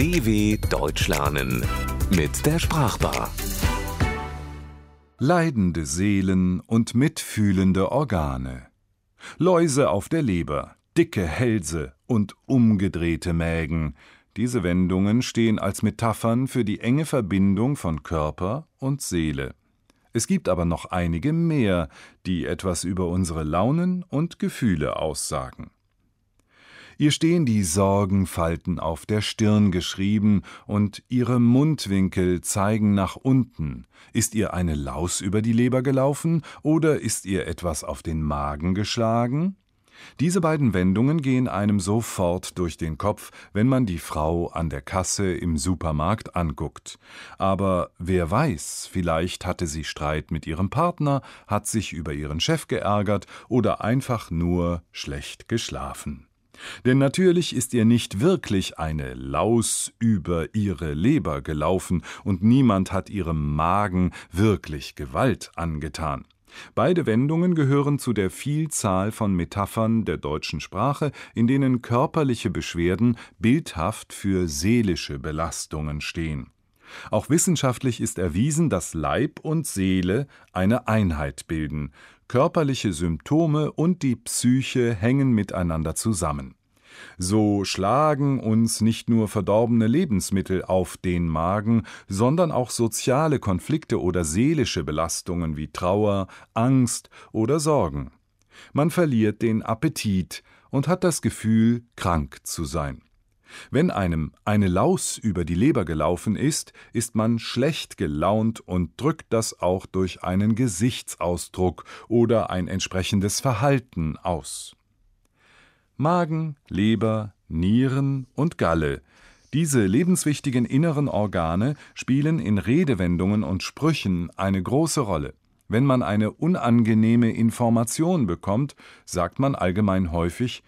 DW Deutsch lernen mit der Sprachbar. Leidende Seelen und mitfühlende Organe. Läuse auf der Leber, dicke Hälse und umgedrehte Mägen. Diese Wendungen stehen als Metaphern für die enge Verbindung von Körper und Seele. Es gibt aber noch einige mehr, die etwas über unsere Launen und Gefühle aussagen. Ihr stehen die Sorgenfalten auf der Stirn geschrieben, und ihre Mundwinkel zeigen nach unten. Ist ihr eine Laus über die Leber gelaufen, oder ist ihr etwas auf den Magen geschlagen? Diese beiden Wendungen gehen einem sofort durch den Kopf, wenn man die Frau an der Kasse im Supermarkt anguckt. Aber wer weiß, vielleicht hatte sie Streit mit ihrem Partner, hat sich über ihren Chef geärgert oder einfach nur schlecht geschlafen. Denn natürlich ist ihr nicht wirklich eine Laus über ihre Leber gelaufen, und niemand hat ihrem Magen wirklich Gewalt angetan. Beide Wendungen gehören zu der Vielzahl von Metaphern der deutschen Sprache, in denen körperliche Beschwerden bildhaft für seelische Belastungen stehen. Auch wissenschaftlich ist erwiesen, dass Leib und Seele eine Einheit bilden. Körperliche Symptome und die Psyche hängen miteinander zusammen. So schlagen uns nicht nur verdorbene Lebensmittel auf den Magen, sondern auch soziale Konflikte oder seelische Belastungen wie Trauer, Angst oder Sorgen. Man verliert den Appetit und hat das Gefühl, krank zu sein. Wenn einem eine Laus über die Leber gelaufen ist, ist man schlecht gelaunt und drückt das auch durch einen Gesichtsausdruck oder ein entsprechendes Verhalten aus. Magen, Leber, Nieren und Galle diese lebenswichtigen inneren Organe spielen in Redewendungen und Sprüchen eine große Rolle. Wenn man eine unangenehme Information bekommt, sagt man allgemein häufig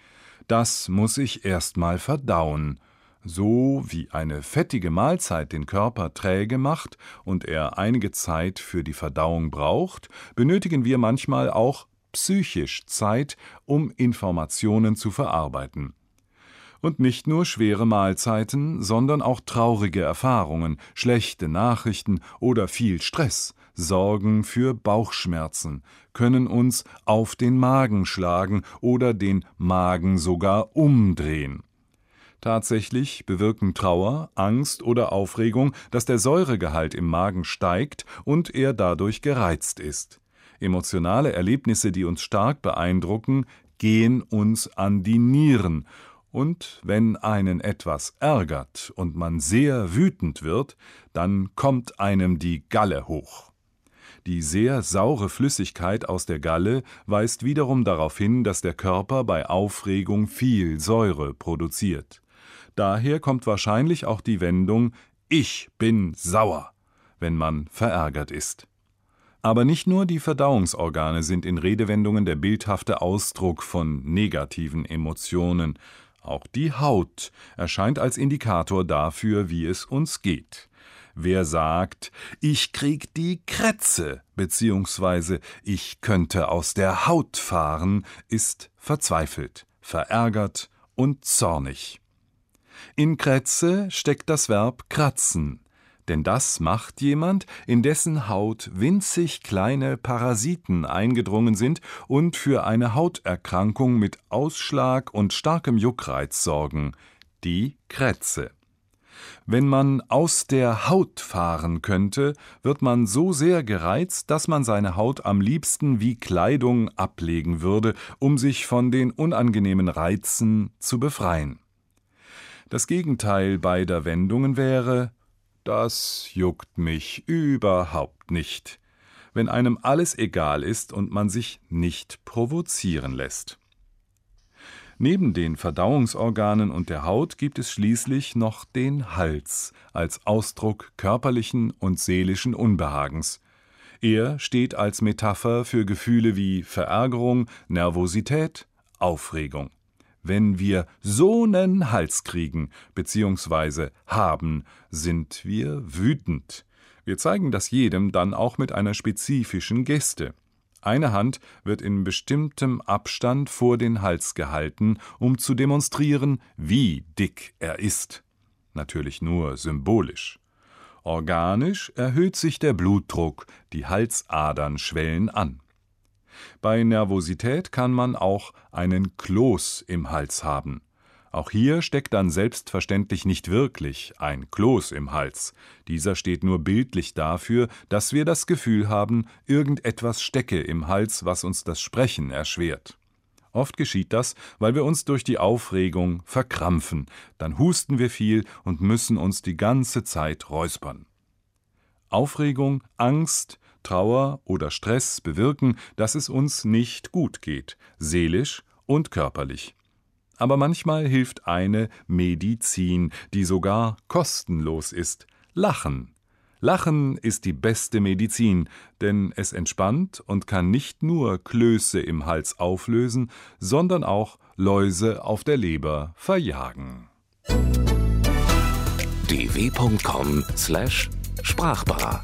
das muss ich erst mal verdauen. So wie eine fettige Mahlzeit den Körper träge macht und er einige Zeit für die Verdauung braucht, benötigen wir manchmal auch psychisch Zeit, um Informationen zu verarbeiten. Und nicht nur schwere Mahlzeiten, sondern auch traurige Erfahrungen, schlechte Nachrichten oder viel Stress sorgen für Bauchschmerzen, können uns auf den Magen schlagen oder den Magen sogar umdrehen. Tatsächlich bewirken Trauer, Angst oder Aufregung, dass der Säuregehalt im Magen steigt und er dadurch gereizt ist. Emotionale Erlebnisse, die uns stark beeindrucken, gehen uns an die Nieren und wenn einen etwas ärgert und man sehr wütend wird, dann kommt einem die Galle hoch. Die sehr saure Flüssigkeit aus der Galle weist wiederum darauf hin, dass der Körper bei Aufregung viel Säure produziert. Daher kommt wahrscheinlich auch die Wendung Ich bin sauer, wenn man verärgert ist. Aber nicht nur die Verdauungsorgane sind in Redewendungen der bildhafte Ausdruck von negativen Emotionen, auch die Haut erscheint als Indikator dafür, wie es uns geht. Wer sagt, ich krieg die Krätze bzw. ich könnte aus der Haut fahren, ist verzweifelt, verärgert und zornig. In Krätze steckt das Verb kratzen, denn das macht jemand, in dessen Haut winzig kleine Parasiten eingedrungen sind und für eine Hauterkrankung mit Ausschlag und starkem Juckreiz sorgen, die Krätze. Wenn man aus der Haut fahren könnte, wird man so sehr gereizt, dass man seine Haut am liebsten wie Kleidung ablegen würde, um sich von den unangenehmen Reizen zu befreien. Das Gegenteil beider Wendungen wäre das juckt mich überhaupt nicht, wenn einem alles egal ist und man sich nicht provozieren lässt. Neben den Verdauungsorganen und der Haut gibt es schließlich noch den Hals als Ausdruck körperlichen und seelischen Unbehagens. Er steht als Metapher für Gefühle wie Verärgerung, Nervosität, Aufregung wenn wir so nen Hals kriegen bzw. haben, sind wir wütend. Wir zeigen das jedem dann auch mit einer spezifischen Geste. Eine Hand wird in bestimmtem Abstand vor den Hals gehalten, um zu demonstrieren, wie dick er ist. natürlich nur symbolisch. Organisch erhöht sich der Blutdruck, die Halsadern schwellen an. Bei Nervosität kann man auch einen Kloß im Hals haben. Auch hier steckt dann selbstverständlich nicht wirklich ein Kloß im Hals. Dieser steht nur bildlich dafür, dass wir das Gefühl haben, irgendetwas stecke im Hals, was uns das Sprechen erschwert. Oft geschieht das, weil wir uns durch die Aufregung verkrampfen, dann husten wir viel und müssen uns die ganze Zeit räuspern. Aufregung, Angst, Trauer oder Stress bewirken, dass es uns nicht gut geht, seelisch und körperlich. Aber manchmal hilft eine Medizin, die sogar kostenlos ist. Lachen. Lachen ist die beste Medizin, denn es entspannt und kann nicht nur Klöße im Hals auflösen, sondern auch Läuse auf der Leber verjagen. dw.com/sprachbar